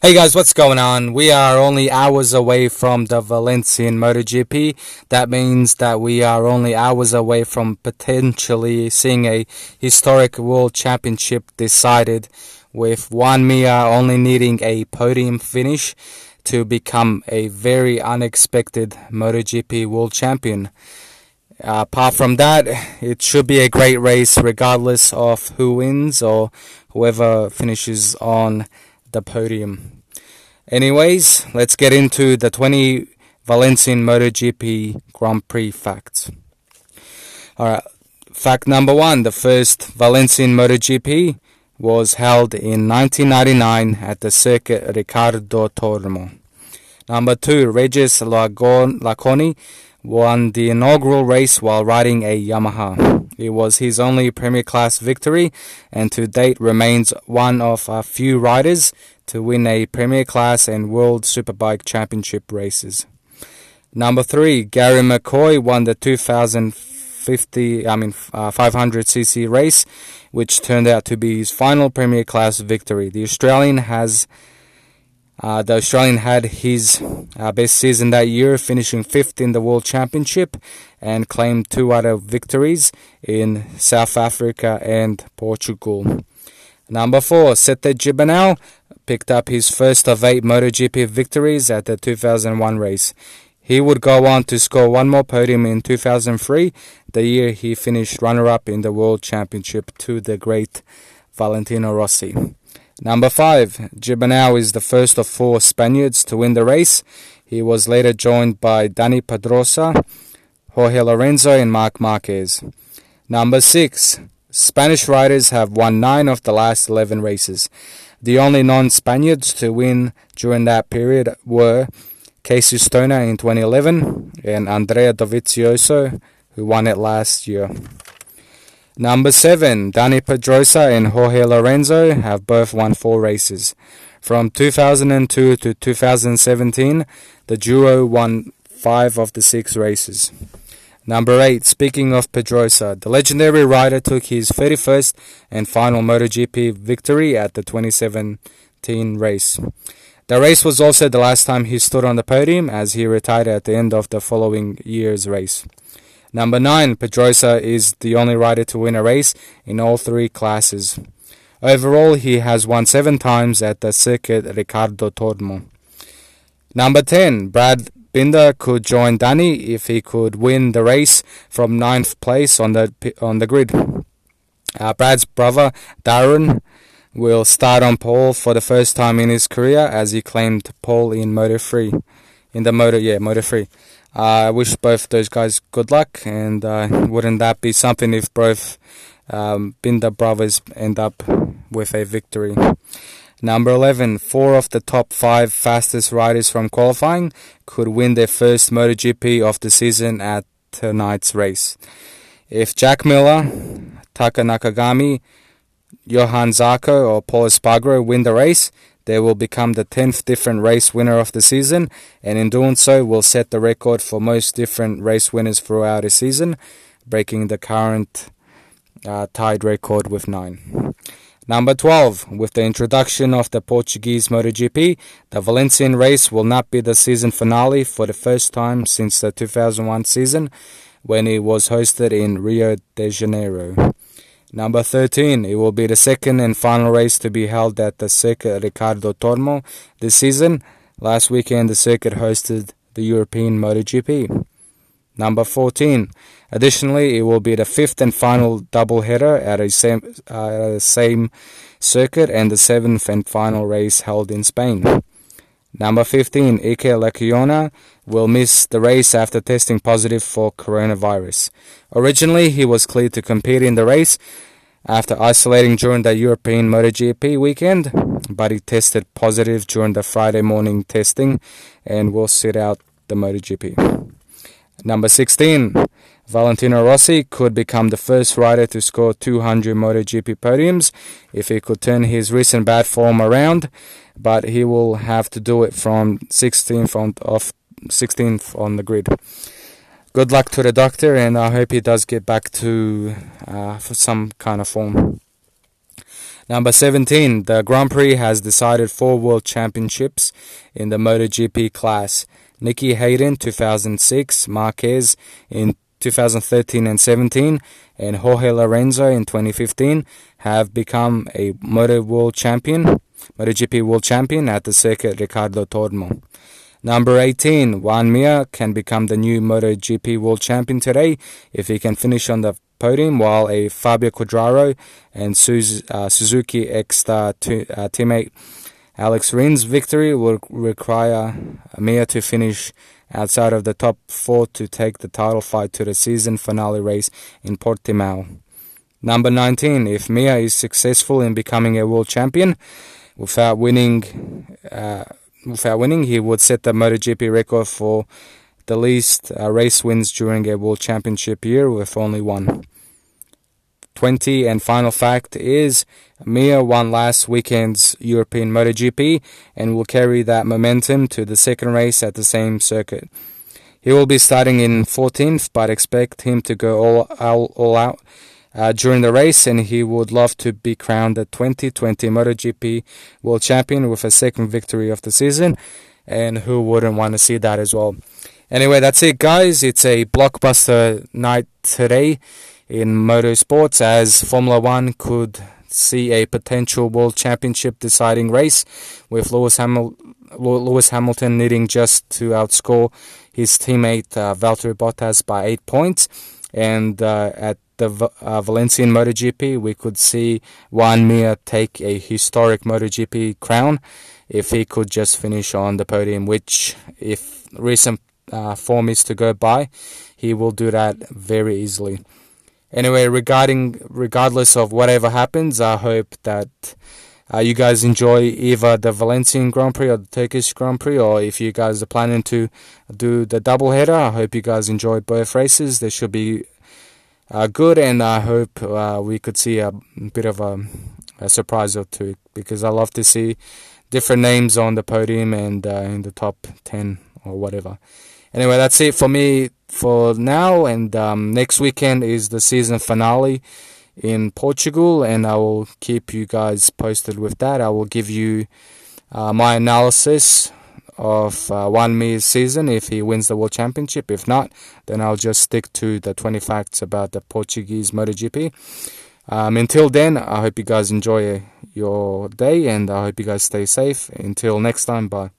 Hey guys, what's going on? We are only hours away from the Valencian MotoGP. That means that we are only hours away from potentially seeing a historic world championship decided with Juan Mir only needing a podium finish to become a very unexpected MotoGP world champion. Uh, apart from that, it should be a great race regardless of who wins or whoever finishes on the podium. Anyways, let's get into the 20 Valencian MotoGP Grand Prix facts. Alright, fact number one the first Valencian MotoGP was held in 1999 at the Circuit Ricardo Tormo. Number two, Regis Laconi won the inaugural race while riding a Yamaha. It was his only Premier Class victory and to date remains one of a few riders to win a Premier Class and World Superbike Championship races. Number three, Garry McCoy won the 2050, I mean, uh, 500cc race, which turned out to be his final Premier Class victory. The Australian has uh, the Australian had his uh, best season that year, finishing fifth in the World Championship and claimed two other victories in South Africa and Portugal. Number four, Sete Gibernau picked up his first of eight MotoGP victories at the 2001 race. He would go on to score one more podium in 2003, the year he finished runner up in the World Championship to the great Valentino Rossi. Number 5. Gibernau is the first of four Spaniards to win the race. He was later joined by Dani Pedrosa, Jorge Lorenzo, and Marc Marquez. Number 6. Spanish riders have won 9 of the last 11 races. The only non Spaniards to win during that period were Casey Stoner in 2011 and Andrea Dovizioso, who won it last year. Number 7, Dani Pedrosa and Jorge Lorenzo have both won four races. From 2002 to 2017, the duo won five of the six races. Number 8, speaking of Pedrosa, the legendary rider took his 31st and final MotoGP victory at the 2017 race. The race was also the last time he stood on the podium as he retired at the end of the following year's race. Number 9, Pedrosa is the only rider to win a race in all three classes. Overall, he has won seven times at the Circuit Ricardo Tormo. Number 10, Brad Binder could join Dani if he could win the race from ninth place on the on the grid. Uh, Brad's brother Darren will start on pole for the first time in his career as he claimed pole in Moto 3. In the Moto, yeah, Moto 3. Uh, I wish both those guys good luck, and uh, wouldn't that be something if both um, Binder brothers end up with a victory? Number 11, four of the top five fastest riders from qualifying could win their first MotoGP of the season at tonight's race. If Jack Miller, Taka Nakagami, Johann Zarco, or Pol Espargaro win the race, they will become the 10th different race winner of the season, and in doing so, will set the record for most different race winners throughout a season, breaking the current uh, tied record with nine. Number 12. With the introduction of the Portuguese MotoGP, the Valencian race will not be the season finale for the first time since the 2001 season when it was hosted in Rio de Janeiro. Number 13, it will be the second and final race to be held at the Circuit Ricardo Tormo this season. Last weekend, the circuit hosted the European MotoGP. Number 14, additionally, it will be the fifth and final double header at a same, uh, same circuit and the seventh and final race held in Spain. Number 15, Iker Lecuona will miss the race after testing positive for coronavirus. Originally, he was cleared to compete in the race after isolating during the European MotoGP weekend, but he tested positive during the Friday morning testing and will sit out the MotoGP. Number 16, Valentino Rossi could become the first rider to score 200 MotoGP podiums if he could turn his recent bad form around, but he will have to do it from 16th on, off 16th on the grid. Good luck to the doctor, and I hope he does get back to uh, some kind of form. Number 17, the Grand Prix has decided four world championships in the MotoGP class. Nicky Hayden 2006, Marquez in 2013 and 17, and Jorge Lorenzo in 2015 have become a Moto World Champion, MotoGP World Champion at the circuit Ricardo Tormo. Number 18, Juan Mir can become the new MotoGP World Champion today if he can finish on the podium, while a Fabio Quartararo and uh, Suzuki Ecstar uh, teammate Alex Rins' victory will require Mir to finish outside of the top four to take the title fight to the season finale race in Portimao. Number 19, if Mir is successful in becoming a world champion without winning, uh, without winning, he would set the MotoGP record for the least uh, race wins during a World Championship year with only one. 20 and final fact is Mir won last weekend's European MotoGP and will carry that momentum to the second race at the same circuit. He will be starting in 14th, but expect him to go all, all, all out uh, during the race, and he would love to be crowned the 2020 MotoGP World Champion with a second victory of the season. And who wouldn't want to see that as well? Anyway, that's it, guys. It's a blockbuster night today in motorsports as Formula One could see a potential World Championship deciding race with Lewis, Hamil- Lewis Hamilton needing just to outscore his teammate uh, Valtteri Bottas by eight points. And uh, at the uh, Valencian MotoGP, we could see Juan Mir take a historic MotoGP crown if he could just finish on the podium, which, if recent uh, form is to go by, he will do that very easily. Anyway, regarding regardless of whatever happens, I hope that uh, you guys enjoy either the Valencian Grand Prix or the Turkish Grand Prix, or if you guys are planning to do the double header, I hope you guys enjoy both races. They should be uh, good, and I hope uh, we could see a bit of a, a, surprise or two because I love to see different names on the podium and uh, in the top 10 or whatever. Anyway, that's it for me for now, and um, next weekend is the season finale in Portugal, and I will keep you guys posted with that. I will give you uh, my analysis of uh, Joan Mir's season if he wins the World Championship. If not, then I'll just stick to the 20 facts about the Portuguese MotoGP. Um, until then, I hope you guys enjoy your day and I hope you guys stay safe. Until next time, bye.